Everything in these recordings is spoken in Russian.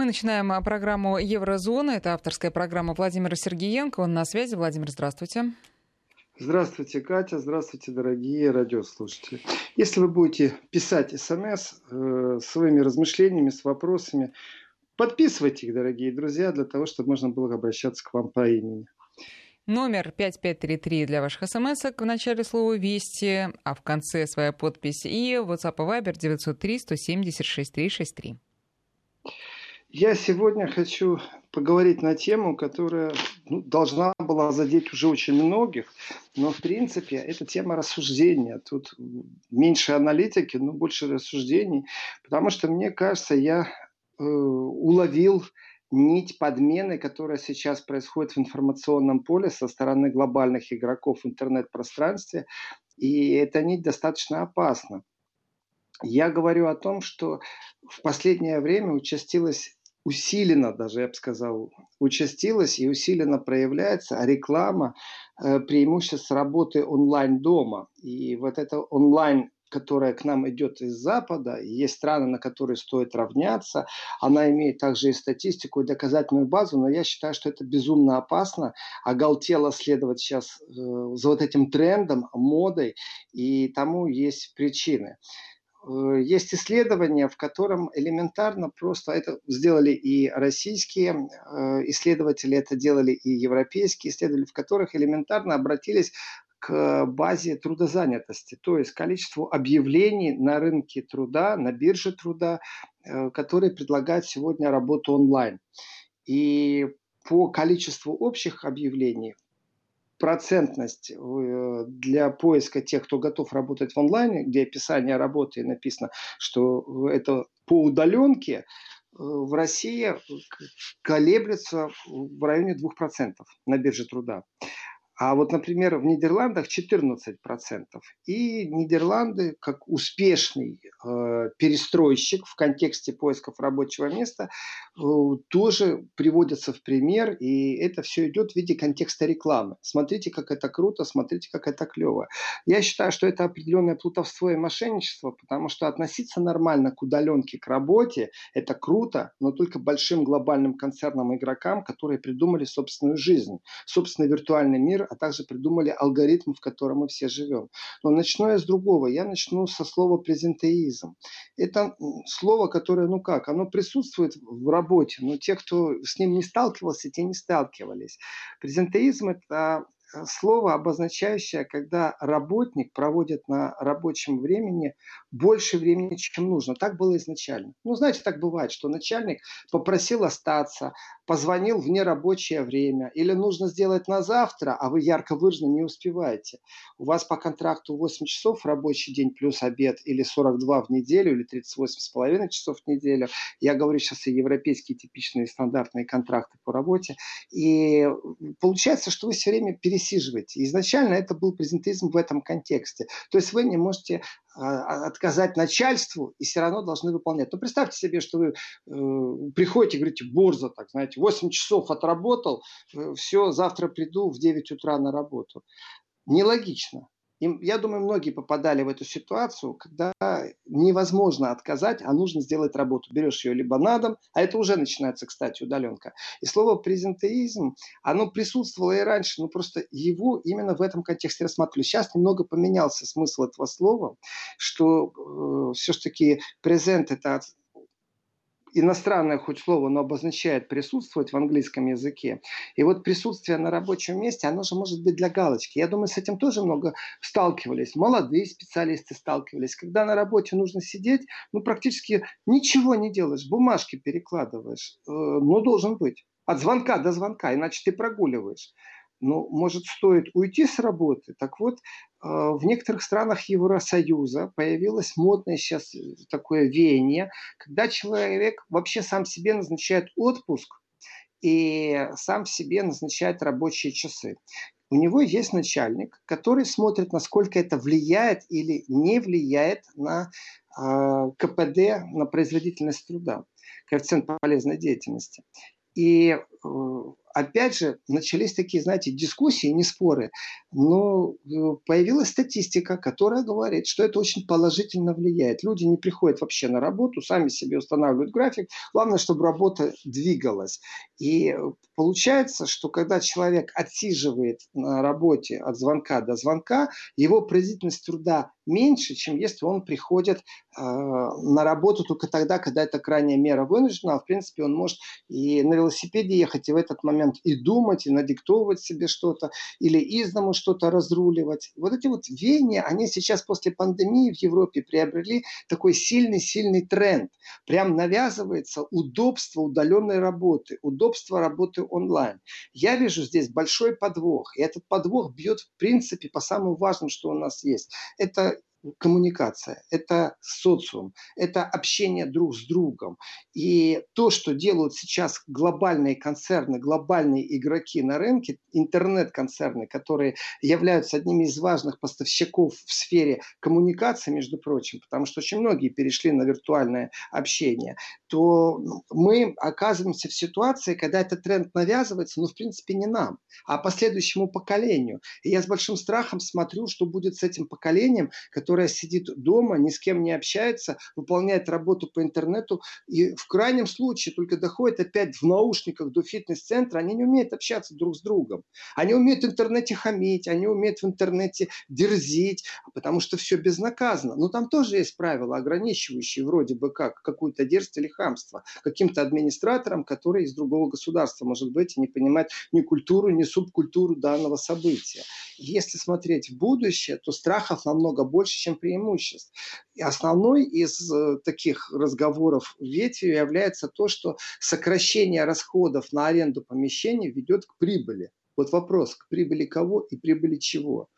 Мы начинаем а, программу «Еврозона». Это авторская программа Владимира Сергеенко. Он на связи. Владимир, здравствуйте. Здравствуйте, Катя. Здравствуйте, дорогие радиослушатели. Если вы будете писать смс э, своими размышлениями, с вопросами, подписывайте их, дорогие друзья, для того, чтобы можно было обращаться к вам по имени. Номер 5533 для ваших смс в начале слова «Вести», а в конце своя подпись. И WhatsApp и Viber 903 170 6363. Я сегодня хочу поговорить на тему, которая ну, должна была задеть уже очень многих, но в принципе это тема рассуждения. Тут меньше аналитики, но больше рассуждений, потому что мне кажется, я э, уловил нить подмены, которая сейчас происходит в информационном поле со стороны глобальных игроков в интернет-пространстве, и эта нить достаточно опасна. Я говорю о том, что в последнее время участилось усиленно, даже я бы сказал, участилась и усиленно проявляется реклама э, преимуществ работы онлайн дома. И вот это онлайн которая к нам идет из Запада, есть страны, на которые стоит равняться. Она имеет также и статистику, и доказательную базу, но я считаю, что это безумно опасно. Оголтело следовать сейчас э, за вот этим трендом, модой, и тому есть причины. Э, есть исследование, в котором элементарно просто это сделали и российские э, исследователи, это делали и европейские исследователи, в которых элементарно обратились к базе трудозанятости, то есть количеству объявлений на рынке труда, на бирже труда, э, которые предлагают сегодня работу онлайн. И по количеству общих объявлений процентность э, для поиска тех, кто готов работать в онлайне, где описание работы написано, что это по удаленке, э, в России колеблется в районе 2% на бирже труда. А вот, например, в Нидерландах 14%. И Нидерланды, как успешный э, перестройщик в контексте поисков рабочего места, э, тоже приводятся в пример. И это все идет в виде контекста рекламы. Смотрите, как это круто, смотрите, как это клево. Я считаю, что это определенное плутовство и мошенничество, потому что относиться нормально к удаленке, к работе, это круто, но только большим глобальным концернам игрокам, которые придумали собственную жизнь, собственный виртуальный мир, а также придумали алгоритм, в котором мы все живем. Но начну я с другого. Я начну со слова презентеизм. Это слово, которое, ну как, оно присутствует в работе, но те, кто с ним не сталкивался, те не сталкивались. Презентеизм – это слово, обозначающее, когда работник проводит на рабочем времени больше времени, чем нужно. Так было изначально. Ну, знаете, так бывает, что начальник попросил остаться, позвонил в нерабочее время, или нужно сделать на завтра, а вы ярко выраженно не успеваете. У вас по контракту 8 часов рабочий день плюс обед, или 42 в неделю, или 38,5 часов в неделю. Я говорю сейчас о европейские типичные стандартные контракты по работе. И получается, что вы все время пересекаете пересиживаете. Изначально это был презентизм в этом контексте. То есть вы не можете а, отказать начальству и все равно должны выполнять. Но представьте себе, что вы э, приходите и говорите, борзо, так, знаете, 8 часов отработал, э, все, завтра приду в 9 утра на работу. Нелогично. И я думаю, многие попадали в эту ситуацию, когда невозможно отказать, а нужно сделать работу. Берешь ее либо на дом, а это уже начинается, кстати, удаленка. И слово презентеизм, оно присутствовало и раньше, но просто его именно в этом контексте рассматривали. Сейчас немного поменялся смысл этого слова, что э, все-таки презент это иностранное хоть слово, но обозначает присутствовать в английском языке. И вот присутствие на рабочем месте, оно же может быть для галочки. Я думаю, с этим тоже много сталкивались. Молодые специалисты сталкивались. Когда на работе нужно сидеть, ну практически ничего не делаешь, бумажки перекладываешь. Э, ну, должен быть. От звонка до звонка, иначе ты прогуливаешь ну, может, стоит уйти с работы. Так вот, э, в некоторых странах Евросоюза появилось модное сейчас э, такое веяние, когда человек вообще сам себе назначает отпуск и сам себе назначает рабочие часы. У него есть начальник, который смотрит, насколько это влияет или не влияет на э, КПД, на производительность труда, коэффициент полезной деятельности. И опять же, начались такие, знаете, дискуссии, не споры, но э, появилась статистика, которая говорит, что это очень положительно влияет. Люди не приходят вообще на работу, сами себе устанавливают график, главное, чтобы работа двигалась. И получается, что когда человек отсиживает на работе от звонка до звонка, его производительность труда меньше, чем если он приходит э, на работу только тогда, когда это крайняя мера вынуждена, а в принципе он может и на велосипеде ехать, и в этот момент и думать, и надиктовывать себе что-то, или из дому что-то разруливать. Вот эти вот веяния, они сейчас после пандемии в Европе приобрели такой сильный-сильный тренд. Прям навязывается удобство удаленной работы, удобство работы онлайн. Я вижу здесь большой подвох, и этот подвох бьет в принципе по самому важному, что у нас есть. Это коммуникация, это социум, это общение друг с другом. И то, что делают сейчас глобальные концерны, глобальные игроки на рынке, интернет-концерны, которые являются одними из важных поставщиков в сфере коммуникации, между прочим, потому что очень многие перешли на виртуальное общение, то мы оказываемся в ситуации, когда этот тренд навязывается, но в принципе не нам, а последующему поколению. И я с большим страхом смотрю, что будет с этим поколением, которое которая сидит дома, ни с кем не общается, выполняет работу по интернету и в крайнем случае только доходит опять в наушниках до фитнес-центра, они не умеют общаться друг с другом. Они умеют в интернете хамить, они умеют в интернете дерзить, потому что все безнаказанно. Но там тоже есть правила, ограничивающие вроде бы как какую-то дерзость или хамство каким-то администраторам, которые из другого государства, может быть, и не понимают ни культуру, ни субкультуру данного события. Если смотреть в будущее, то страхов намного больше, чем преимуществ. И основной из э, таких разговоров ветвью является то, что сокращение расходов на аренду помещений ведет к прибыли. Вот вопрос, к прибыли кого и прибыли чего.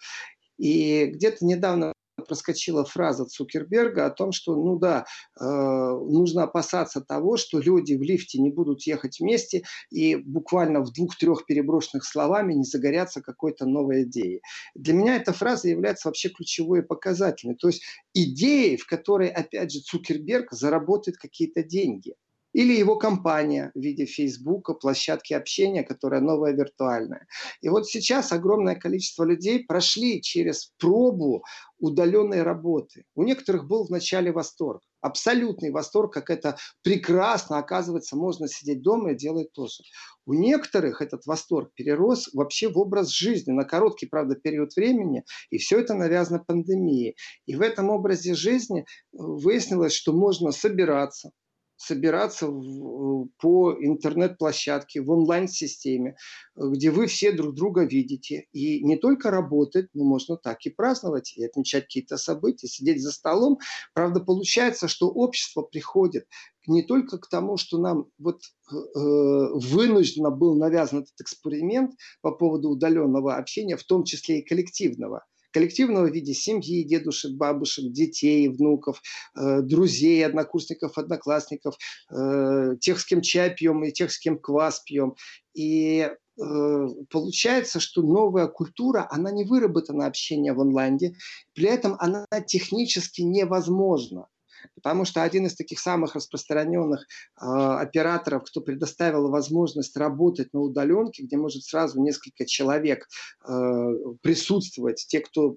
И где-то недавно проскочила фраза Цукерберга о том, что, ну да, э, нужно опасаться того, что люди в лифте не будут ехать вместе и буквально в двух-трех переброшенных словами не загорятся какой-то новой идеей. Для меня эта фраза является вообще ключевой и показательной. То есть идеей, в которой, опять же, Цукерберг заработает какие-то деньги или его компания в виде Фейсбука, площадки общения, которая новая виртуальная. И вот сейчас огромное количество людей прошли через пробу удаленной работы. У некоторых был вначале восторг, абсолютный восторг, как это прекрасно, оказывается, можно сидеть дома и делать тоже. У некоторых этот восторг перерос вообще в образ жизни на короткий, правда, период времени, и все это навязано пандемией. И в этом образе жизни выяснилось, что можно собираться, собираться в, по интернет-площадке, в онлайн-системе, где вы все друг друга видите. И не только работать, но можно так и праздновать, и отмечать какие-то события, сидеть за столом. Правда, получается, что общество приходит не только к тому, что нам вот э, вынужденно был навязан этот эксперимент по поводу удаленного общения, в том числе и коллективного – коллективного в виде семьи, дедушек, бабушек, детей, внуков, э, друзей, однокурсников, одноклассников, э, тех, с кем чай пьем и тех, с кем квас пьем. И э, получается, что новая культура, она не выработана общение в онлайне, при этом она технически невозможна. Потому что один из таких самых распространенных э, операторов, кто предоставил возможность работать на удаленке, где может сразу несколько человек э, присутствовать, те, кто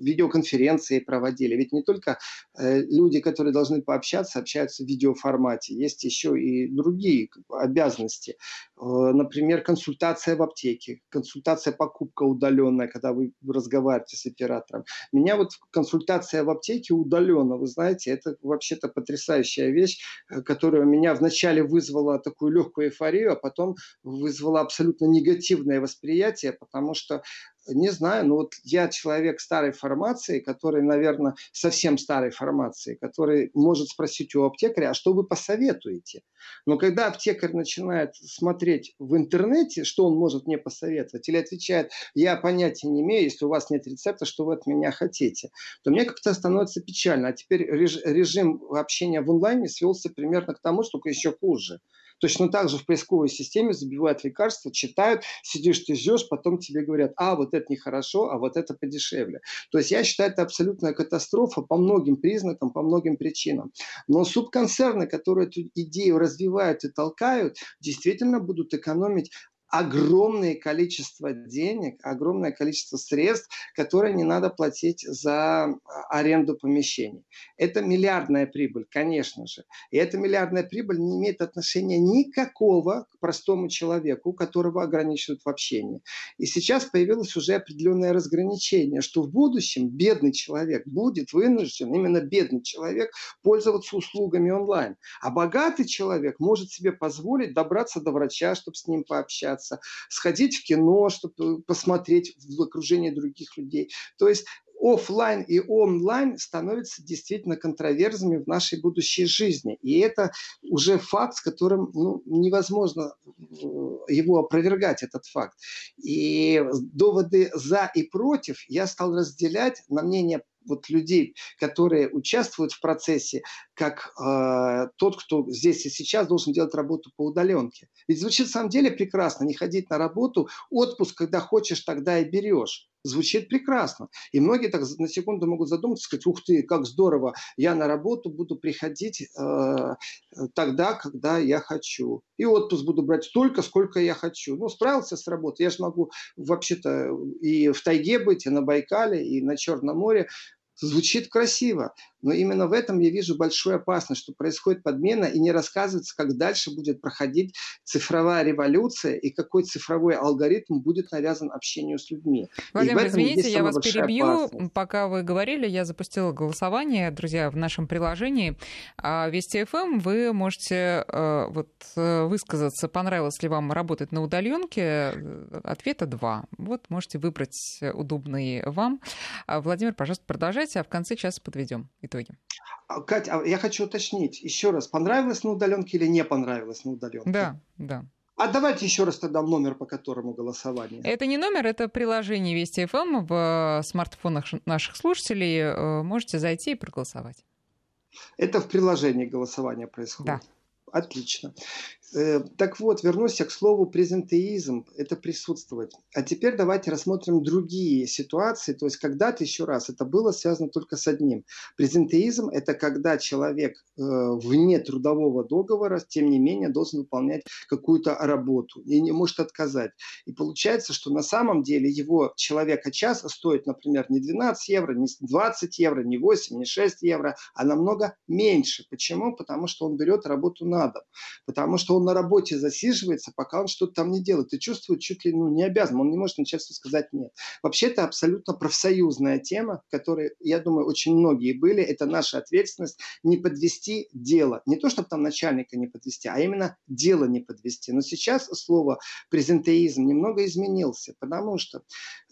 видеоконференции проводили. Ведь не только э, люди, которые должны пообщаться, общаются в видеоформате. Есть еще и другие обязанности. Э, например, консультация в аптеке, консультация покупка удаленная, когда вы разговариваете с оператором. Меня вот консультация в аптеке удаленно, вы знаете, это вообще-то потрясающая вещь, э, которая меня вначале вызвала такую легкую эйфорию, а потом вызвала абсолютно негативное восприятие, потому что не знаю, но вот я человек старой формации, который, наверное, совсем старой формации, который может спросить у аптекаря, а что вы посоветуете? Но когда аптекарь начинает смотреть в интернете, что он может мне посоветовать, или отвечает, я понятия не имею, если у вас нет рецепта, что вы от меня хотите, то мне как-то становится печально. А теперь режим общения в онлайне свелся примерно к тому, что еще хуже. Точно так же в поисковой системе забивают лекарства, читают, сидишь, ты ждешь, потом тебе говорят, а, вот это нехорошо, а вот это подешевле. То есть я считаю, это абсолютная катастрофа по многим признакам, по многим причинам. Но субконцерны, которые эту идею развивают и толкают, действительно будут экономить огромное количество денег, огромное количество средств, которые не надо платить за а, аренду помещений. Это миллиардная прибыль, конечно же. И эта миллиардная прибыль не имеет отношения никакого к простому человеку, которого ограничивают в общении. И сейчас появилось уже определенное разграничение, что в будущем бедный человек будет вынужден, именно бедный человек, пользоваться услугами онлайн. А богатый человек может себе позволить добраться до врача, чтобы с ним пообщаться, сходить в кино, чтобы посмотреть в окружении других людей. То есть офлайн и онлайн становятся действительно контроверзами в нашей будущей жизни. И это уже факт, с которым ну, невозможно э, его опровергать, этот факт. И доводы за и против я стал разделять на мнение вот людей, которые участвуют в процессе, как э, тот, кто здесь и сейчас должен делать работу по удаленке. Ведь звучит в самом деле прекрасно, не ходить на работу, отпуск, когда хочешь, тогда и берешь звучит прекрасно. И многие так на секунду могут задуматься, сказать, ух ты, как здорово, я на работу буду приходить э, тогда, когда я хочу. И отпуск буду брать столько, сколько я хочу. Ну, справился с работой, я же могу вообще-то и в тайге быть, и на Байкале, и на Черном море. Звучит красиво. Но именно в этом я вижу большую опасность, что происходит подмена и не рассказывается, как дальше будет проходить цифровая революция и какой цифровой алгоритм будет навязан общению с людьми. Владимир, извините, я вас перебью. Опасность. Пока вы говорили, я запустила голосование, друзья, в нашем приложении а, Вести ФМ. Эм. Вы можете э, вот, э, высказаться, понравилось ли вам работать на удаленке. Ответа два. Вот можете выбрать удобный вам. А, Владимир, пожалуйста, продолжайте, а в конце часа подведем итоге. А, Катя, а я хочу уточнить еще раз, понравилось на удаленке или не понравилось на удаленке? Да, да. А давайте еще раз тогда номер, по которому голосование. Это не номер, это приложение Вести ФМ в смартфонах наших слушателей. Э, можете зайти и проголосовать. Это в приложении голосования происходит. Да. Отлично. Э, так вот, вернусь к слову презентеизм, это присутствовать. А теперь давайте рассмотрим другие ситуации. То есть когда-то, еще раз, это было связано только с одним. Презентеизм – это когда человек э, вне трудового договора, тем не менее, должен выполнять какую-то работу и не может отказать. И получается, что на самом деле его человека час стоит, например, не 12 евро, не 20 евро, не 8, не 6 евро, а намного меньше. Почему? Потому что он берет работу на дом. Потому что он на работе засиживается, пока он что-то там не делает, и чувствует чуть ли ну, не обязан, он не может начальству сказать нет. Вообще это абсолютно профсоюзная тема, в которой, я думаю, очень многие были, это наша ответственность не подвести дело. Не то, чтобы там начальника не подвести, а именно дело не подвести. Но сейчас слово презентеизм немного изменился, потому что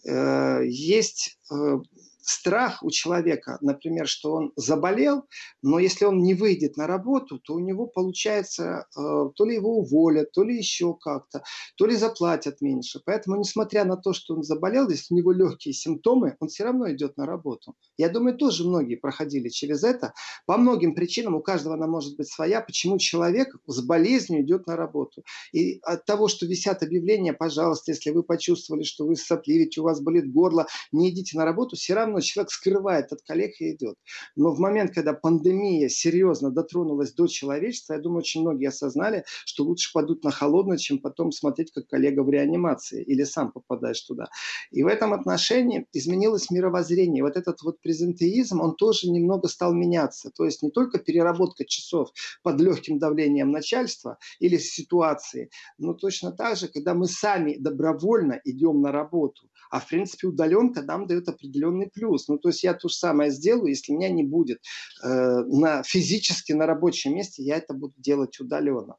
э, есть э, страх у человека, например, что он заболел, но если он не выйдет на работу, то у него получается, э, то ли его уволят, то ли еще как-то, то ли заплатят меньше. Поэтому, несмотря на то, что он заболел, если у него легкие симптомы, он все равно идет на работу. Я думаю, тоже многие проходили через это. По многим причинам, у каждого она может быть своя, почему человек с болезнью идет на работу. И от того, что висят объявления, пожалуйста, если вы почувствовали, что вы сопливите, у вас болит горло, не идите на работу, все равно равно человек скрывает от коллег и идет. Но в момент, когда пандемия серьезно дотронулась до человечества, я думаю, очень многие осознали, что лучше падут на холодное, чем потом смотреть, как коллега в реанимации или сам попадаешь туда. И в этом отношении изменилось мировоззрение. Вот этот вот презентеизм, он тоже немного стал меняться. То есть не только переработка часов под легким давлением начальства или ситуации, но точно так же, когда мы сами добровольно идем на работу, а в принципе удаленка нам дает определенный плюс. Ну, то есть я то же самое сделаю, если меня не будет э, на, физически на рабочем месте, я это буду делать удаленно.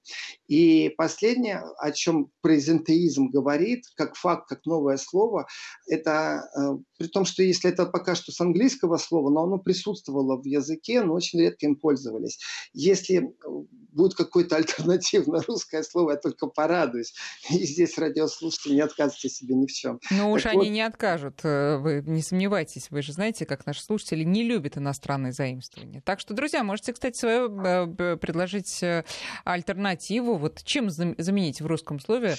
И последнее, о чем презентеизм говорит, как факт, как новое слово, это э, при том, что если это пока что с английского слова, но оно присутствовало в языке, но очень редко им пользовались. Если будет какое-то альтернативное русское слово, я только порадуюсь. И здесь радиослушатели не отказывайте себе ни в чем. Ну уж так они вот... не откажут, э, вы не сомневайтесь. Вы же знаете, как наши слушатели не любят иностранные заимствования. Так что, друзья, можете, кстати, свое э, предложить э, альтернативу. Вот чем заменить в русском слове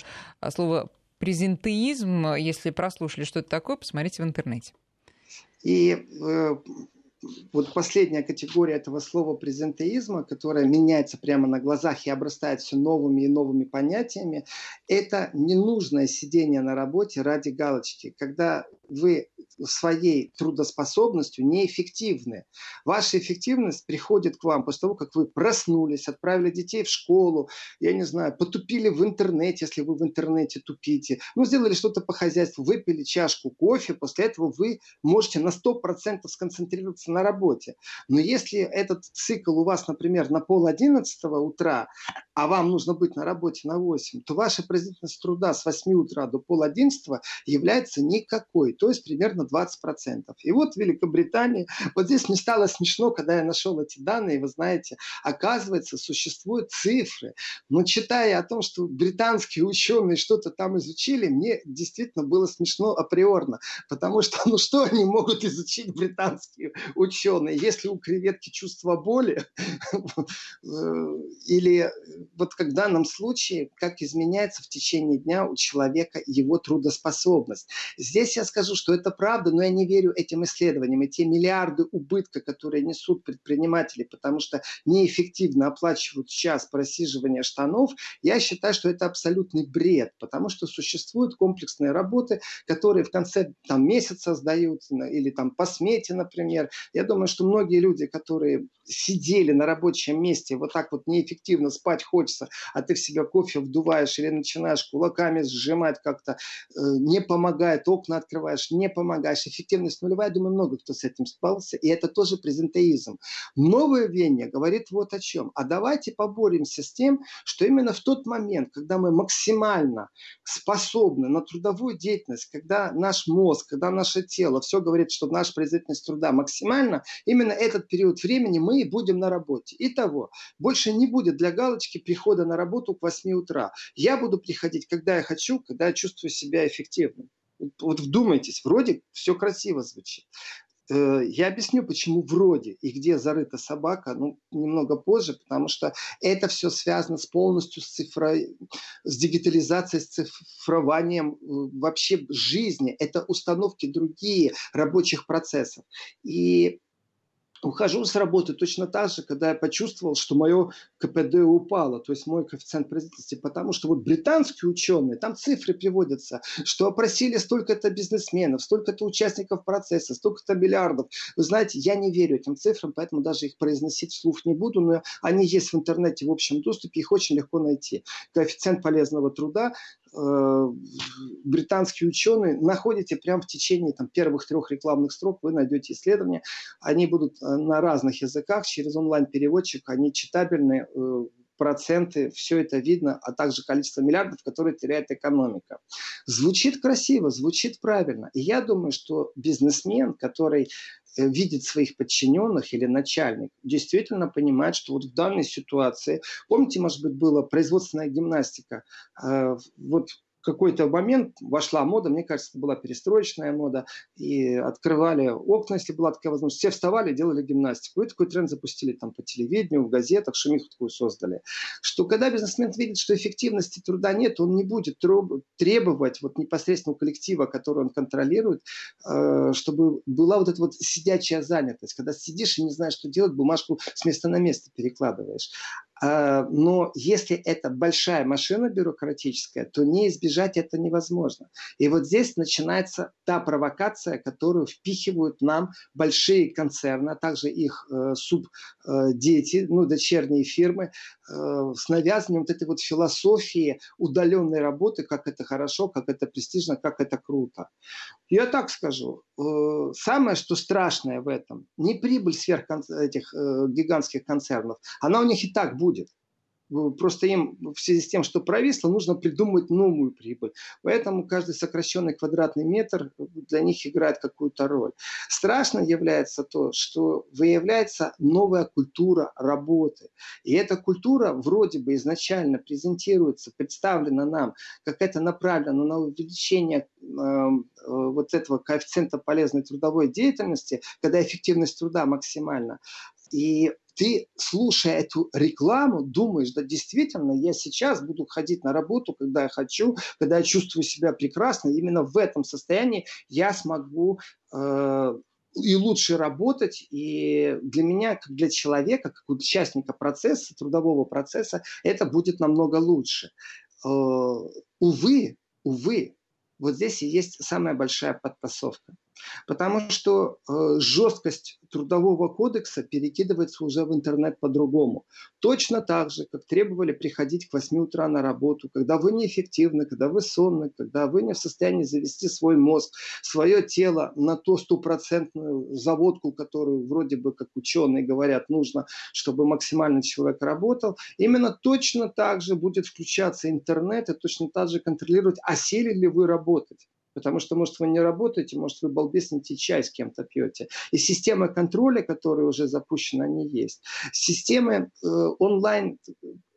слово презентеизм, если прослушали, что это такое, посмотрите в интернете. И вот последняя категория этого слова презентеизма, которая меняется прямо на глазах и обрастает все новыми и новыми понятиями, это ненужное сидение на работе ради галочки, когда вы своей трудоспособностью неэффективны. Ваша эффективность приходит к вам после того, как вы проснулись, отправили детей в школу, я не знаю, потупили в интернете, если вы в интернете тупите, ну, сделали что-то по хозяйству, выпили чашку кофе, после этого вы можете на 100% сконцентрироваться на работе. Но если этот цикл у вас, например, на пол одиннадцатого утра, а вам нужно быть на работе на 8, то ваша производительность труда с 8 утра до пол одиннадцатого является никакой, то есть примерно 20%. И вот в Великобритании, вот здесь мне стало смешно, когда я нашел эти данные, вы знаете, оказывается, существуют цифры. Но читая о том, что британские ученые что-то там изучили, мне действительно было смешно априорно, потому что, ну что они могут изучить британские ученые, если у креветки чувство боли, или вот как в данном случае, как изменяется в течение дня у человека его трудоспособность. Здесь я скажу, что это правда, но я не верю этим исследованиям. И те миллиарды убытка, которые несут предприниматели, потому что неэффективно оплачивают час просиживания штанов, я считаю, что это абсолютный бред, потому что существуют комплексные работы, которые в конце там, месяца сдают, или там по смете, например. Я думаю, что многие люди, которые сидели на рабочем месте, вот так вот неэффективно спать хочется, а ты в себя кофе вдуваешь или начинаешь кулаками сжимать как-то, э, не помогает, окна открываешь, не помогаешь, эффективность нулевая, думаю, много кто с этим спался, и это тоже презентеизм. Новое веяние говорит вот о чем. А давайте поборемся с тем, что именно в тот момент, когда мы максимально способны на трудовую деятельность, когда наш мозг, когда наше тело, все говорит, что наша производительность труда максимальна, именно этот период времени мы и будем на работе. Итого, больше не будет для галочки прихода на работу к 8 утра. Я буду приходить, когда я хочу, когда я чувствую себя эффективным. Вот вдумайтесь, вроде все красиво звучит. Э, я объясню, почему вроде и где зарыта собака, ну, немного позже, потому что это все связано с полностью с, цифро... с дигитализацией, с цифрованием э, вообще жизни. Это установки другие рабочих процессов. И ухожу с работы точно так же, когда я почувствовал, что мое КПД упало, то есть мой коэффициент производительности, потому что вот британские ученые, там цифры приводятся, что опросили столько-то бизнесменов, столько-то участников процесса, столько-то миллиардов. Вы знаете, я не верю этим цифрам, поэтому даже их произносить вслух не буду, но они есть в интернете в общем доступе, их очень легко найти. Коэффициент полезного труда Э, британские ученые, находите прямо в течение там, первых трех рекламных строк, вы найдете исследования. Они будут э, на разных языках, через онлайн-переводчик, они читабельны, э, проценты, все это видно, а также количество миллиардов, которые теряет экономика. Звучит красиво, звучит правильно. И я думаю, что бизнесмен, который видит своих подчиненных или начальник, действительно понимает, что вот в данной ситуации, помните, может быть, была производственная гимнастика, э, вот какой-то момент вошла мода, мне кажется, это была перестроечная мода, и открывали окна, если была такая возможность. Все вставали, делали гимнастику. И такой тренд запустили там по телевидению, в газетах, шумиху такую создали. Что когда бизнесмен видит, что эффективности труда нет, он не будет требовать вот непосредственного коллектива, который он контролирует, э, чтобы была вот эта вот сидячая занятость. Когда сидишь и не знаешь, что делать, бумажку с места на место перекладываешь. А, но если это большая машина бюрократическая, то не избежать это невозможно. И вот здесь начинается та провокация, которую впихивают нам большие концерны, а также их э, субдети, э, ну, дочерние фирмы, э, с навязыванием вот этой вот философии удаленной работы, как это хорошо, как это престижно, как это круто. Я так скажу, самое, что страшное в этом, не прибыль сверх этих гигантских концернов, она у них и так будет будет. Просто им в связи с тем, что провисло, нужно придумать новую прибыль. Поэтому каждый сокращенный квадратный метр для них играет какую-то роль. Страшно является то, что выявляется новая культура работы. И эта культура вроде бы изначально презентируется, представлена нам, как это направлено на увеличение э, вот этого коэффициента полезной трудовой деятельности, когда эффективность труда максимальна. И ты, слушая эту рекламу, думаешь, да действительно, я сейчас буду ходить на работу, когда я хочу, когда я чувствую себя прекрасно. Именно в этом состоянии я смогу э, и лучше работать. И для меня, как для человека, как участника процесса, трудового процесса, это будет намного лучше. Э, увы, увы, вот здесь и есть самая большая подтасовка. Потому что э, жесткость трудового кодекса перекидывается уже в интернет по-другому. Точно так же, как требовали приходить к 8 утра на работу, когда вы неэффективны, когда вы сонны, когда вы не в состоянии завести свой мозг, свое тело на ту стопроцентную заводку, которую вроде бы, как ученые говорят, нужно, чтобы максимально человек работал. Именно точно так же будет включаться интернет и точно так же контролировать, осели ли вы работать. Потому что, может, вы не работаете, может, вы балбеснете чай с кем-то пьете. И системы контроля, которые уже запущены, они есть. Системы э, онлайн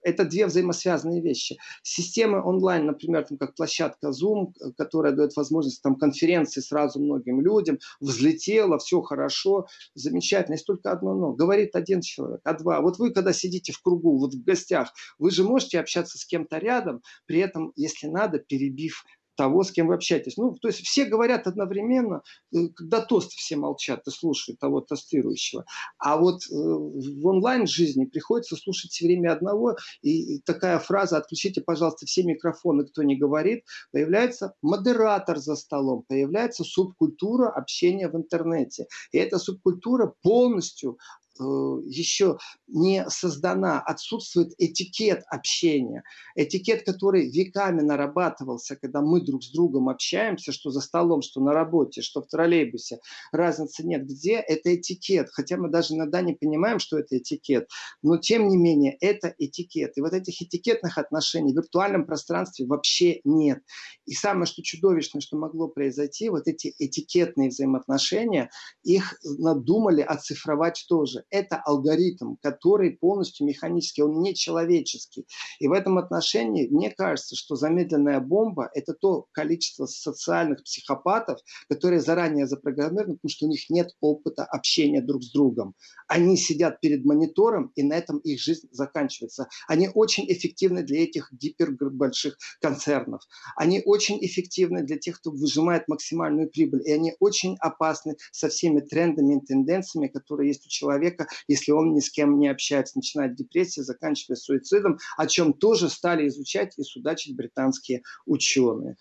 это две взаимосвязанные вещи. Системы онлайн, например, там, как площадка Zoom, которая дает возможность там, конференции сразу многим людям, взлетела, все хорошо, замечательно. Есть только одно но. Говорит один человек, а два. Вот вы, когда сидите в кругу, вот в гостях, вы же можете общаться с кем-то рядом, при этом, если надо, перебив того, с кем вы общаетесь. Ну, то есть все говорят одновременно, э, когда тост все молчат и слушают того тостирующего. А вот э, в онлайн-жизни приходится слушать все время одного, и такая фраза «отключите, пожалуйста, все микрофоны, кто не говорит», появляется модератор за столом, появляется субкультура общения в интернете. И эта субкультура полностью еще не создана, отсутствует этикет общения. Этикет, который веками нарабатывался, когда мы друг с другом общаемся, что за столом, что на работе, что в троллейбусе, разницы нет. Где это этикет? Хотя мы даже иногда не понимаем, что это этикет, но тем не менее это этикет. И вот этих этикетных отношений в виртуальном пространстве вообще нет. И самое, что чудовищное, что могло произойти, вот эти этикетные взаимоотношения, их надумали оцифровать тоже это алгоритм, который полностью механический, он не человеческий. И в этом отношении мне кажется, что замедленная бомба – это то количество социальных психопатов, которые заранее запрограммированы, потому что у них нет опыта общения друг с другом. Они сидят перед монитором, и на этом их жизнь заканчивается. Они очень эффективны для этих гипербольших концернов. Они очень эффективны для тех, кто выжимает максимальную прибыль. И они очень опасны со всеми трендами и тенденциями, которые есть у человека человека, если он ни с кем не общается, начинает депрессия, заканчивая суицидом, о чем тоже стали изучать и судачить британские ученые.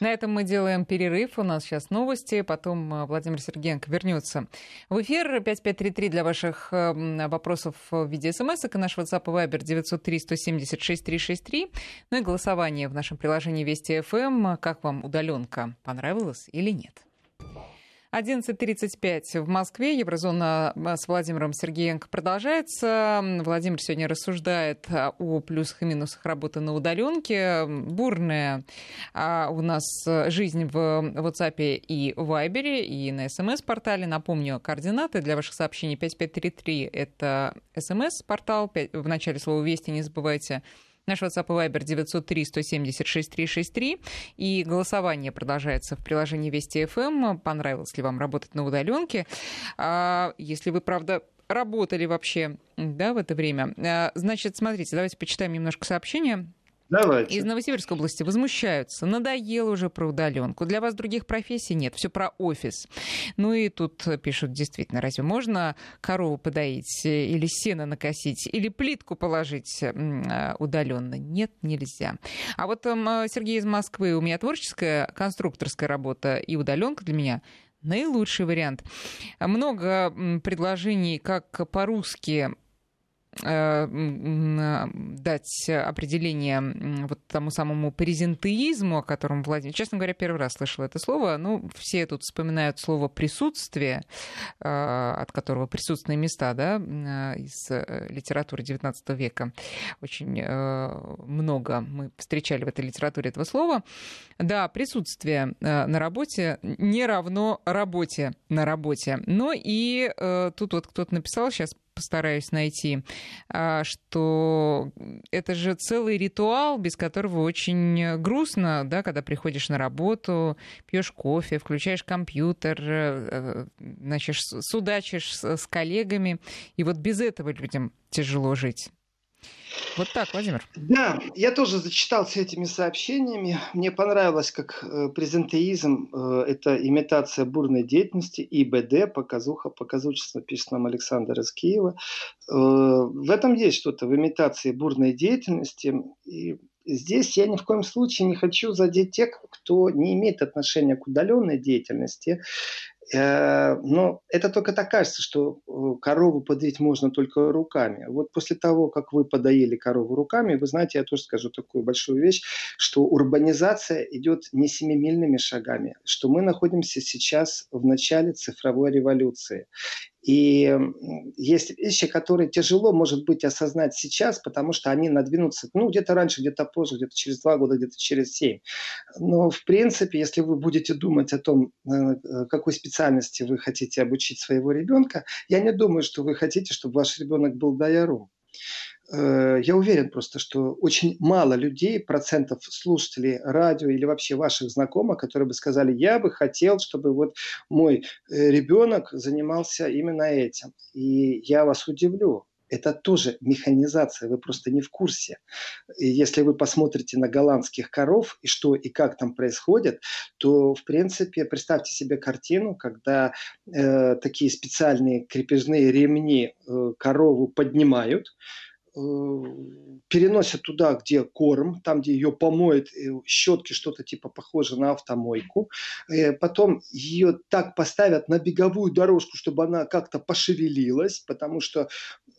На этом мы делаем перерыв. У нас сейчас новости. Потом э, Владимир Сергеенко вернется в эфир. 5533 для ваших эм, вопросов в виде смс и наш WhatsApp и Viber 903 176 363. Ну и голосование в нашем приложении Вести ФМ. Как вам удаленка? Понравилось или нет? 11.35 в Москве. Еврозона э, с Владимиром Сергеенко продолжается. Владимир сегодня рассуждает э, о плюсах и минусах работы на удаленке. Бурная а, у нас жизнь в WhatsApp и Viber и на смс-портале. Напомню, координаты для ваших сообщений 5533 – это смс-портал. В начале слова «Вести» не забывайте – Наш WhatsApp и Viber 903 176 363. И голосование продолжается в приложении Вести ФМ. Понравилось ли вам работать на удаленке? А, если вы, правда, работали вообще да, в это время. А, значит, смотрите, давайте почитаем немножко сообщения. Давайте. Из Новосибирской области возмущаются. Надоело уже про удаленку. Для вас других профессий нет. Все про офис. Ну и тут пишут, действительно, разве можно корову подоить или сено накосить, или плитку положить а, удаленно? Нет, нельзя. А вот Сергей из Москвы, у меня творческая конструкторская работа и удаленка для меня наилучший вариант. Много предложений, как по-русски дать определение вот тому самому презентеизму, о котором Владимир, честно говоря, первый раз слышала это слово. Ну, все тут вспоминают слово присутствие, э, от которого присутственные места, да, э, из литературы XIX века. Очень много мы встречали в этой литературе этого слова. Да, присутствие на работе не равно работе на работе. Но и тут вот кто-то написал, сейчас постараюсь найти, а, что это же целый ритуал, без которого очень грустно, да, когда приходишь на работу, пьешь кофе, включаешь компьютер, э, значит, судачишь с коллегами. И вот без этого людям тяжело жить. Вот так, Владимир. Да, я тоже зачитался этими сообщениями. Мне понравилось, как э, презентеизм э, – это имитация бурной деятельности, ИБД, показуха, показучество, пишет нам Александр из Киева. Э, в этом есть что-то, в имитации бурной деятельности. И здесь я ни в коем случае не хочу задеть тех, кто не имеет отношения к удаленной деятельности. Э, но это только так кажется, что э, корову подоить можно только руками. Вот после того, как вы подоили корову руками, вы знаете, я тоже скажу такую большую вещь, что урбанизация идет не семимильными шагами, что мы находимся сейчас в начале цифровой революции. И есть вещи, которые тяжело, может быть, осознать сейчас, потому что они надвинутся, ну, где-то раньше, где-то позже, где-то через два года, где-то через семь. Но, в принципе, если вы будете думать о том, э, э, какой специальности вы хотите обучить своего ребенка, я не думаю, что вы хотите, чтобы ваш ребенок был дояром. Э, я уверен просто, что очень мало людей, процентов слушателей радио или вообще ваших знакомых, которые бы сказали, я бы хотел, чтобы вот мой э, ребенок занимался именно этим. И я вас удивлю, это тоже механизация, вы просто не в курсе. И если вы посмотрите на голландских коров и что и как там происходит, то, в принципе, представьте себе картину, когда э, такие специальные крепежные ремни э, корову поднимают, переносят туда, где корм, там, где ее помоют, э, щетки, что-то типа похоже на автомойку. Э, потом ее так поставят на беговую дорожку, чтобы она как-то пошевелилась, потому что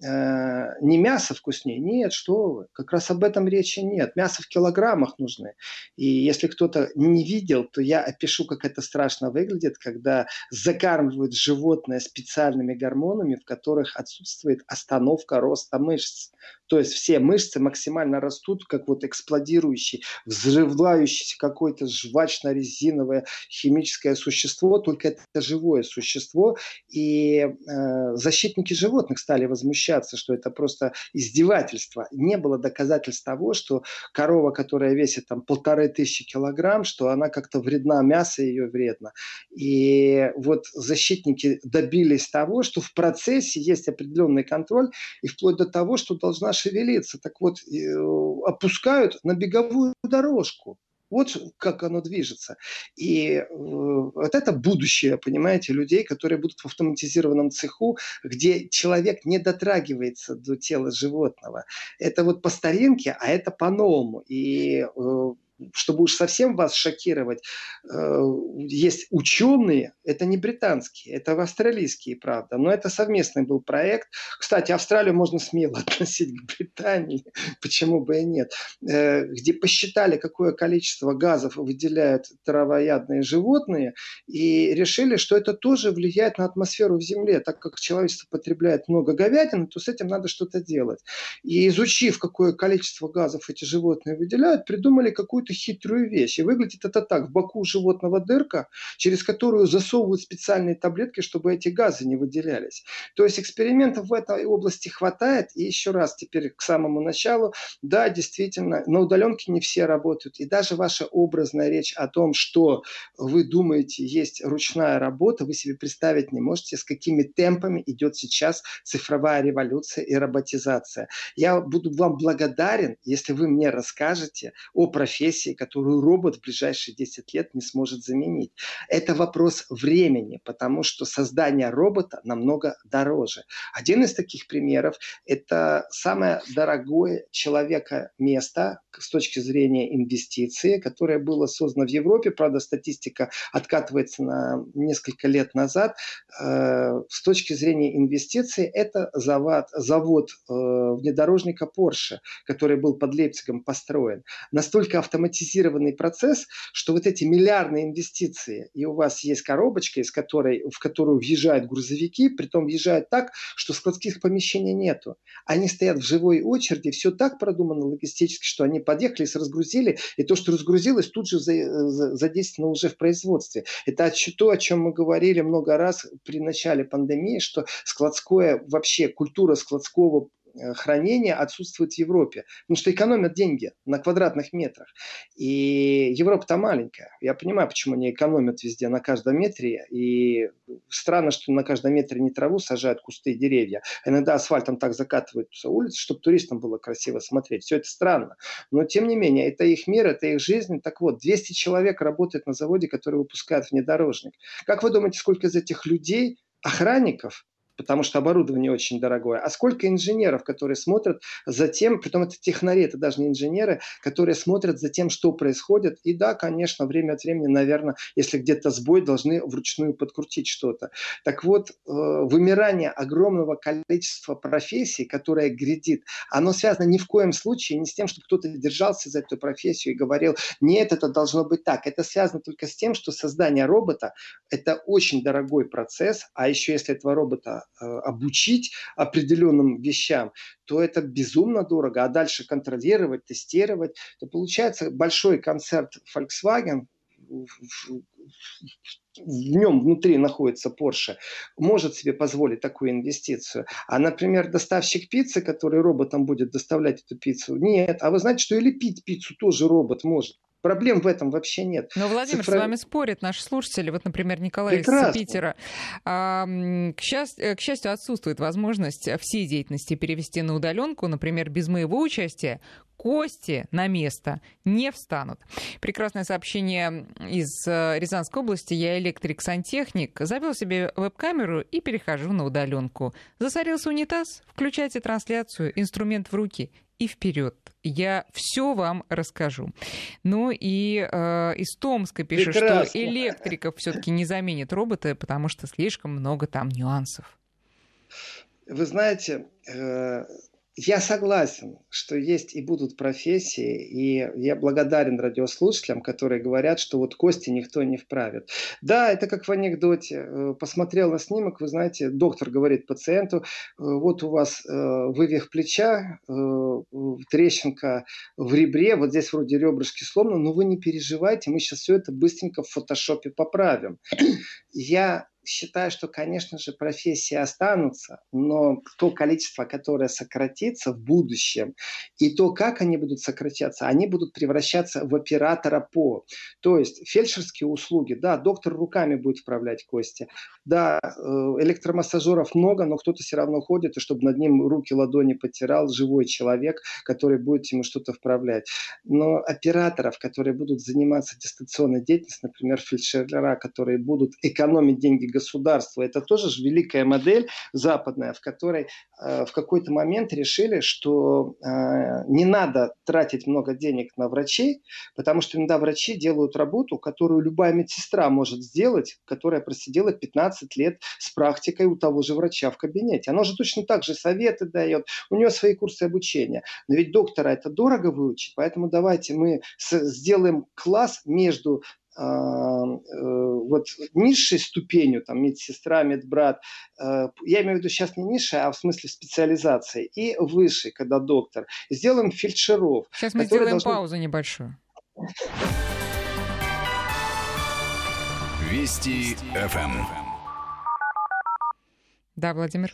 э, не мясо вкуснее. Нет, что вы, как раз об этом речи нет. Мясо в килограммах нужны. И если кто-то не видел, то я опишу, как это страшно выглядит, когда закармливают животное специальными гормонами, в которых отсутствует остановка роста мышц. То есть все мышцы максимально растут, как вот эксплодирующий, взрывающийся какое-то жвачно-резиновое химическое существо, только это живое существо. И э, защитники животных стали возмущаться, что это просто издевательство. Не было доказательств того, что корова, которая весит там полторы тысячи килограмм, что она как-то вредна, мясо ее вредно. И вот защитники добились того, что в процессе есть определенный контроль, и вплоть до того, что должна шевелиться. Так вот, э, опускают на беговую дорожку. Вот как оно движется. И э, вот это будущее, понимаете, людей, которые будут в автоматизированном цеху, где человек не дотрагивается до тела животного. Это вот по старинке, а это по-новому. И э, чтобы уж совсем вас шокировать, э, есть ученые, это не британские, это австралийские, правда, но это совместный был проект. Кстати, Австралию можно смело относить к Британии, почему бы и нет, э, где посчитали, какое количество газов выделяют травоядные животные, и решили, что это тоже влияет на атмосферу в Земле, так как человечество потребляет много говядины, то с этим надо что-то делать. И изучив, какое количество газов эти животные выделяют, придумали какую-то какую-то хитрую вещь. И выглядит это так. В боку животного дырка, через которую засовывают специальные таблетки, чтобы эти газы не выделялись. То есть экспериментов в этой области хватает. И еще раз теперь к самому началу. Да, действительно, на удаленке не все работают. И даже ваша образная речь о том, что вы думаете, есть ручная работа, вы себе представить не можете, с какими темпами идет сейчас цифровая революция и роботизация. Я буду вам благодарен, если вы мне расскажете о профессии, профессии, которую робот в ближайшие 10 лет не сможет заменить. Это вопрос времени, потому что создание робота намного дороже. Один из таких примеров – это самое дорогое человека место с точки зрения инвестиции, которое было создано в Европе. Правда, статистика откатывается на несколько лет назад. Э, с точки зрения инвестиций это завод, завод э, внедорожника Porsche, который был под Лейпцигом построен. Настолько автоматизированный автоматизированный процесс, что вот эти миллиардные инвестиции, и у вас есть коробочка, из которой, в которую въезжают грузовики, притом въезжают так, что складских помещений нету. Они стоят в живой очереди, все так продумано логистически, что они подъехали, разгрузили, и то, что разгрузилось, тут же задействовано уже в производстве. Это то, о чем мы говорили много раз при начале пандемии, что складское, вообще культура складского хранения отсутствует в Европе, потому что экономят деньги на квадратных метрах. И Европа-то маленькая. Я понимаю, почему они экономят везде на каждом метре. И странно, что на каждом метре не траву сажают, кусты и деревья. Иногда асфальтом так закатывают улицы, чтобы туристам было красиво смотреть. Все это странно. Но, тем не менее, это их мир, это их жизнь. Так вот, 200 человек работает на заводе, который выпускает внедорожник. Как вы думаете, сколько из этих людей охранников, потому что оборудование очень дорогое. А сколько инженеров, которые смотрят за тем, притом это технари, это даже не инженеры, которые смотрят за тем, что происходит. И да, конечно, время от времени, наверное, если где-то сбой, должны вручную подкрутить что-то. Так вот, э, вымирание огромного количества профессий, которое грядит, оно связано ни в коем случае не с тем, что кто-то держался за эту профессию и говорил, нет, это должно быть так. Это связано только с тем, что создание робота – это очень дорогой процесс, а еще если этого робота обучить определенным вещам, то это безумно дорого. А дальше контролировать, тестировать, то получается большой концерт Volkswagen, в нем внутри находится Porsche, может себе позволить такую инвестицию. А, например, доставщик пиццы, который роботом будет доставлять эту пиццу, нет. А вы знаете, что и лепить пиццу тоже робот может. Проблем в этом вообще нет. Но Владимир Цифра... с вами спорят наши слушатели. Вот, например, Николай Прекрасно. из Питера. К, счастью, к счастью, отсутствует возможность всей деятельности перевести на удаленку, например, без моего участия кости на место не встанут. Прекрасное сообщение из э, Рязанской области. Я электрик-сантехник. Завел себе веб-камеру и перехожу на удаленку. Засорился унитаз? Включайте трансляцию, инструмент в руки и вперед. Я все вам расскажу. Ну и э, из Томска пишет, Прекрасно. что электриков все-таки не заменит роботы, потому что слишком много там нюансов. Вы знаете, э, я согласен, что есть и будут профессии, и я благодарен радиослушателям, которые говорят, что вот кости никто не вправит. Да, это как в анекдоте. Э, посмотрел на снимок, вы знаете, доктор говорит пациенту, э, вот у вас э, вывих плеча, трещинка в ребре, вот здесь вроде ребрышки сломаны, но вы не переживайте, мы сейчас все это быстренько в фотошопе поправим. Я считаю, что, конечно же, профессии останутся, но то количество, которое сократится в будущем, и то, как они будут сокращаться, они будут превращаться в оператора по. То есть фельдшерские услуги, да, доктор руками будет вправлять кости, да, э, электромассажеров много, но кто-то все равно ходит, и чтобы над ним руки, ладони потирал живой человек, который будет ему что-то вправлять. Но операторов, которые будут заниматься дистанционной деятельностью, например, фельдшера, которые будут экономить деньги государства. Это тоже же великая модель западная, в которой э, в какой-то момент решили, что э, не надо тратить много денег на врачей, потому что иногда врачи делают работу, которую любая медсестра может сделать, которая просидела 15 лет с практикой у того же врача в кабинете. Она же точно так же советы дает, у нее свои курсы обучения. Но ведь доктора это дорого выучить, поэтому давайте мы сделаем класс между вот низшей ступенью, там, медсестра, медбрат, э, я имею в виду сейчас не низшая, а в смысле специализации, и выше, когда доктор. Сделаем фельдшеров. Сейчас мы сделаем должны... паузу небольшую. Вести ФМ. Да, Владимир.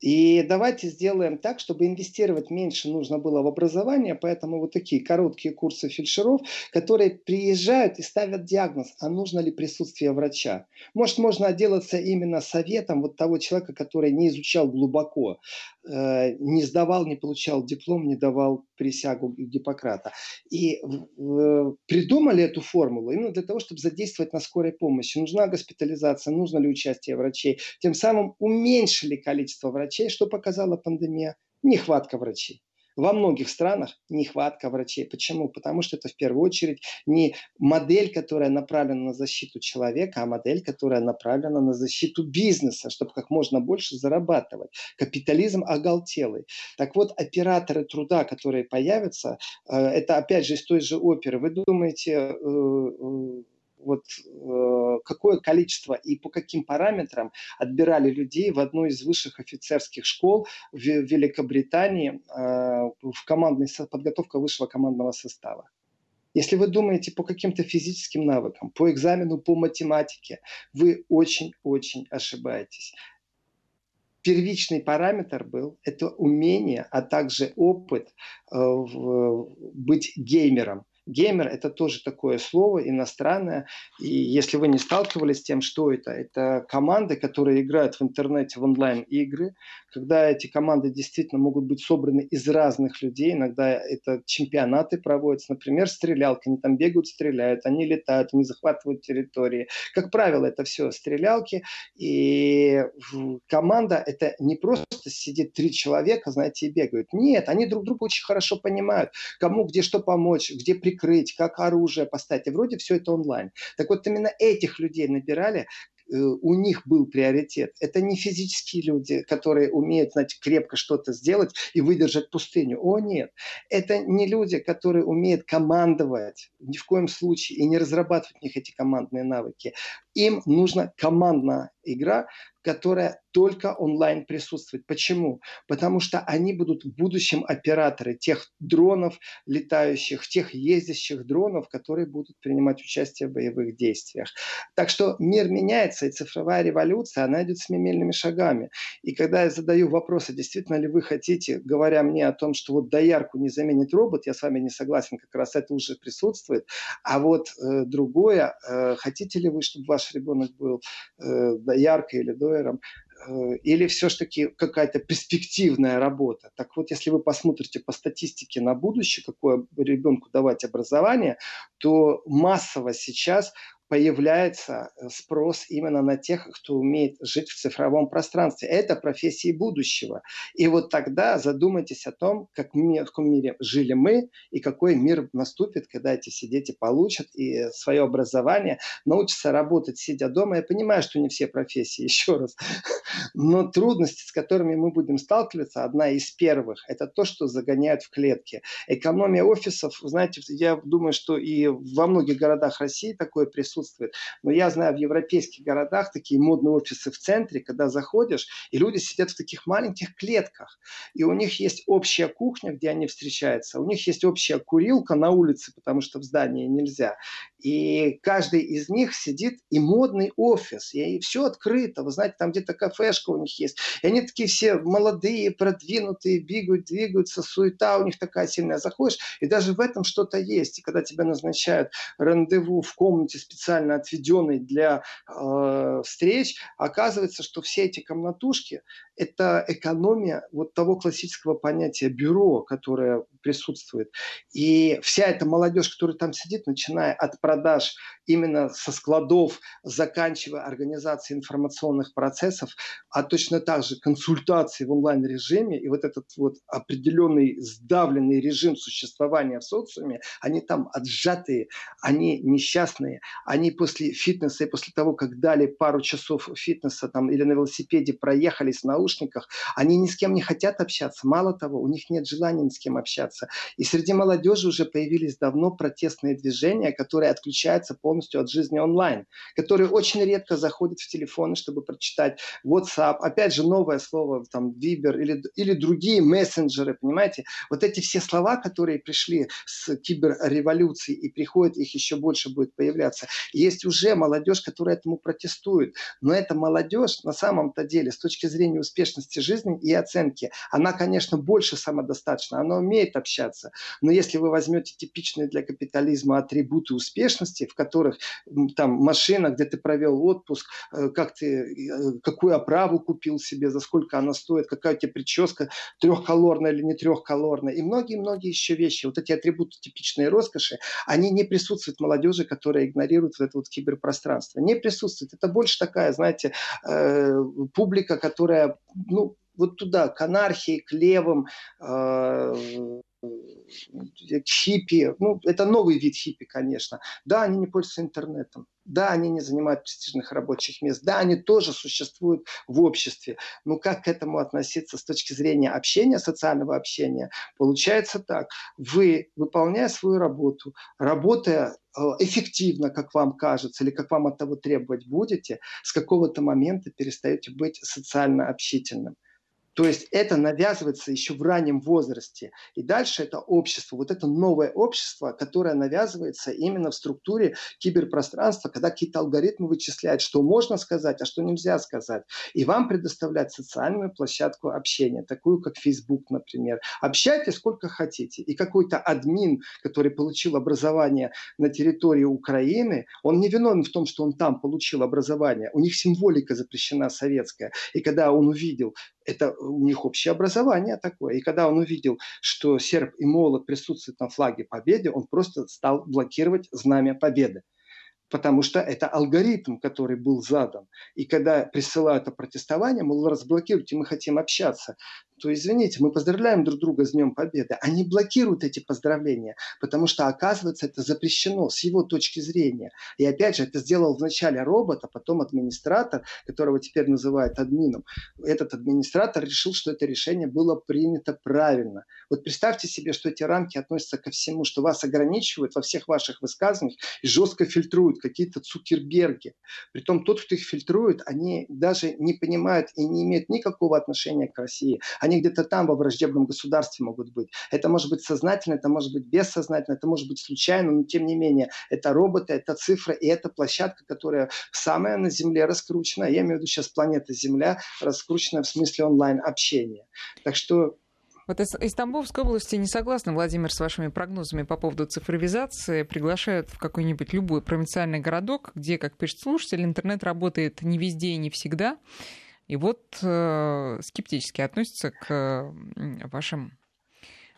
И давайте сделаем так, чтобы инвестировать меньше нужно было в образование, поэтому вот такие короткие курсы фельдшеров, которые приезжают и ставят диагноз, а нужно ли присутствие врача. Может, можно отделаться именно советом вот того человека, который не изучал глубоко, э, не сдавал, не получал диплом, не давал присягу Гиппократа. И э, придумали эту формулу именно для того, чтобы задействовать на скорой помощи. Нужна госпитализация, нужно ли участие врачей. Тем самым уменьшили количество врачей врачей, что показала пандемия? Нехватка врачей. Во многих странах нехватка врачей. Почему? Потому что это в первую очередь не модель, которая направлена на защиту человека, а модель, которая направлена на защиту бизнеса, чтобы как можно больше зарабатывать. Капитализм оголтелый. Так вот, операторы труда, которые появятся, э, это опять же из той же оперы. Вы думаете, э, э, вот э, какое количество и по каким параметрам отбирали людей в одной из высших офицерских школ в Великобритании э, в командной подготовка высшего командного состава. Если вы думаете по каким-то физическим навыкам, по экзамену по математике, вы очень-очень ошибаетесь. первичный параметр был это умение, а также опыт э, быть геймером. Геймер – это тоже такое слово иностранное. И если вы не сталкивались с тем, что это, это команды, которые играют в интернете в онлайн-игры, когда эти команды действительно могут быть собраны из разных людей. Иногда это чемпионаты проводятся. Например, стрелялки. Они там бегают, стреляют, они летают, они захватывают территории. Как правило, это все стрелялки. И команда – это не просто сидит три человека, знаете, и бегают. Нет, они друг друга очень хорошо понимают, кому где что помочь, где прикрыть, как оружие поставить. И вроде все это онлайн. Так вот, именно этих людей набирали, Э, у них был приоритет. Это не физические люди, которые умеют, знаете, крепко что-то сделать и выдержать пустыню. О, нет. Это не люди, которые умеют командовать ни в коем случае и не разрабатывать в них эти командные навыки. Им нужна командная игра, которая только онлайн присутствует. Почему? Потому что они будут в будущем операторы тех дронов летающих, тех ездящих дронов, которые будут принимать участие в боевых действиях. Так что мир меняется, и цифровая революция, она идет семимильными шагами. И когда я задаю вопросы, действительно ли вы хотите, говоря мне о том, что вот доярку не заменит робот, я с вами не согласен, как раз это уже присутствует. А вот э, другое, э, хотите ли вы, чтобы ваш ребенок был э, дояркой или доером, Э, или все-таки какая-то перспективная работа. Так вот, если вы посмотрите по статистике на будущее, какое ребенку давать образование, то массово сейчас появляется э, спрос именно на тех, кто умеет жить в цифровом пространстве. Это профессии будущего. И вот тогда задумайтесь о том, как в каком мире жили мы и какой мир наступит, когда эти все дети получат и свое образование, научатся работать, сидя дома. Я понимаю, что не все профессии, еще раз. Но трудности, с которыми мы будем сталкиваться, одна из первых, это то, что загоняют в клетки. Экономия офисов, знаете, я думаю, что и во многих городах России такое присутствует, присутствует. Но я знаю, в европейских городах такие модные офисы в центре, когда заходишь, и люди сидят в таких маленьких клетках. И у них есть общая кухня, где они встречаются. У них есть общая курилка на улице, потому что в здании нельзя. И каждый из них сидит и модный офис, и все открыто. Вы знаете, там где-то кафешка у них есть. И они такие все молодые, продвинутые, бегают, двигаются, суета у них такая сильная. Заходишь, и даже в этом что-то есть. И когда тебя назначают рандеву в комнате специально отведенной для э, встреч, оказывается, что все эти комнатушки – это экономия вот того классического понятия бюро, которое присутствует. И вся эта молодежь, которая там сидит, начиная от продаж именно со складов, заканчивая организацией информационных процессов, а точно так же консультации в онлайн-режиме и вот этот вот определенный сдавленный режим существования в социуме, они там отжатые, они несчастные, они после фитнеса и после того, как дали пару часов фитнеса там или на велосипеде проехались в наушниках, они ни с кем не хотят общаться. Мало того, у них нет желания ни с кем общаться. И среди молодежи уже появились давно протестные движения, которые отключаются полностью от жизни онлайн, которые очень редко заходят в телефоны, чтобы прочитать WhatsApp, опять же новое слово, там, Viber или, или другие мессенджеры, понимаете? Вот эти все слова, которые пришли с киберреволюции и приходят, их еще больше будет появляться. Есть уже молодежь, которая этому протестует, но эта молодежь на самом-то деле с точки зрения успешности жизни и оценки, она, конечно, больше самодостаточна, она умеет общаться, но если вы возьмете типичные для капитализма атрибуты успешности, в которых там машина, где ты провел отпуск, э, как ты, э, какую оправу купил себе, за сколько она стоит, какая у тебя прическа, трехколорная или не трехколорная, и многие-многие еще вещи. Вот эти атрибуты типичной роскоши, они не присутствуют в молодежи, которая игнорирует вот это вот киберпространство. Не присутствует. Это больше такая, знаете, э, публика, которая, ну, вот туда, к анархии, к левым, хиппи, ну, это новый вид хиппи, конечно. Да, они не пользуются интернетом. Да, они не занимают престижных рабочих мест. Да, они тоже существуют в обществе. Но как к этому относиться с точки зрения общения, социального общения? Получается так. Вы, выполняя свою работу, работая э, эффективно, как вам кажется, или как вам от того требовать будете, с какого-то момента перестаете быть социально общительным. То есть это навязывается еще в раннем возрасте. И дальше это общество, вот это новое общество, которое навязывается именно в структуре киберпространства, когда какие-то алгоритмы вычисляют, что можно сказать, а что нельзя сказать. И вам предоставлять социальную площадку общения, такую как Facebook, например. Общайтесь сколько хотите. И какой-то админ, который получил образование на территории Украины, он не виновен в том, что он там получил образование. У них символика запрещена советская. И когда он увидел, это у них общее образование такое. И когда он увидел, что серб и молот присутствуют на флаге победы, он просто стал блокировать знамя победы потому что это алгоритм, который был задан. И когда присылают это протестование, мол, разблокируйте, мы хотим общаться, то извините, мы поздравляем друг друга с Днем Победы. Они блокируют эти поздравления, потому что, оказывается, это запрещено с его точки зрения. И опять же, это сделал вначале робот, а потом администратор, которого теперь называют админом. Этот администратор решил, что это решение было принято правильно. Вот представьте себе, что эти рамки относятся ко всему, что вас ограничивают во всех ваших высказываниях и жестко фильтруют какие-то цукерберги. Притом тот, кто их фильтрует, они даже не понимают и не имеют никакого отношения к России. Они где-то там во враждебном государстве могут быть. Это может быть сознательно, это может быть бессознательно, это может быть случайно, но тем не менее это роботы, это цифры и это площадка, которая самая на Земле раскручена. Я имею в виду сейчас планета Земля, раскручена в смысле онлайн-общения. Так что вот из, из Тамбовской области не согласна, Владимир, с вашими прогнозами по поводу цифровизации. Приглашают в какой-нибудь любой провинциальный городок, где, как пишет слушатель, интернет работает не везде и не всегда. И вот э, скептически относятся к вашим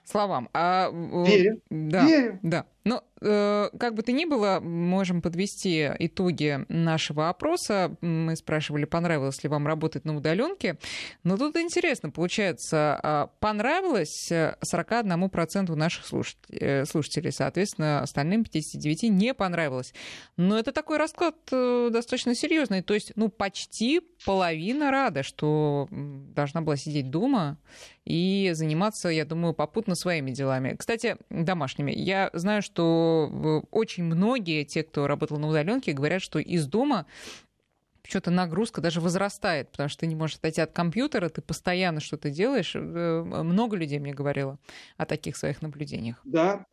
словам. А, Верю. Да, Верю. да. Но э, как бы то ни было, можем подвести итоги нашего опроса. Мы спрашивали, понравилось ли вам работать на удаленке. Но тут интересно, получается, а, понравилось 41% наших э, слушателей, соответственно, остальным 59 не понравилось. Но это такой расклад э, достаточно серьезный. То есть, ну, почти половина рада, что должна была сидеть дома и заниматься, я думаю, попутно своими делами. Кстати, домашними. Я знаю, что что очень многие, те, кто работал на удаленке, говорят, что из дома что-то нагрузка даже возрастает, потому что ты не можешь отойти от компьютера, ты постоянно что-то делаешь. Э, много людей мне говорило о таких своих наблюдениях. Да,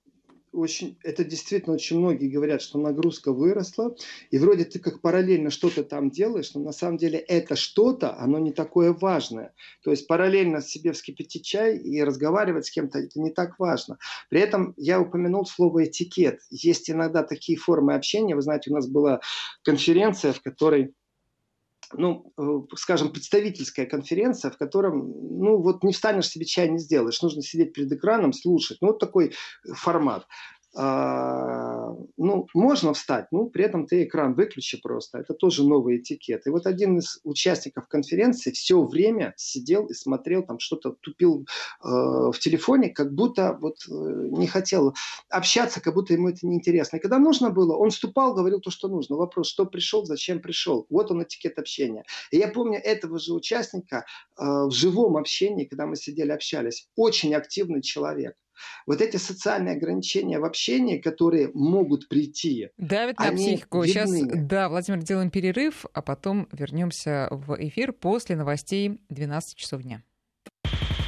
очень, это действительно очень многие говорят, что нагрузка выросла, и вроде ты как параллельно что-то там делаешь, но на самом деле это что-то, оно не такое важное. То есть параллельно себе вскипятить чай и разговаривать с кем-то, это не так важно. При этом я упомянул слово этикет. Есть иногда такие формы общения. Вы знаете, у нас была конференция, в которой ну, э, скажем, представительская конференция, в котором, ну, вот не встанешь себе чай, не сделаешь. Нужно сидеть перед экраном, слушать. Ну, вот такой формат. А, ну, можно встать, ну, при этом ты экран выключи просто. Это тоже новый этикет. И вот один из участников конференции все время сидел и смотрел, там что-то тупил э, в телефоне, как будто вот э, не хотел общаться, как будто ему это неинтересно. И когда нужно было, он вступал, говорил то, что нужно. Вопрос, что пришел, зачем пришел. Вот он этикет общения. И я помню этого же участника э, в живом общении, когда мы сидели, общались. Очень активный человек. Вот эти социальные ограничения в общении, которые могут прийти, Давид на психику. Видны. Сейчас, да, Владимир, делаем перерыв, а потом вернемся в эфир после новостей 12 часов дня.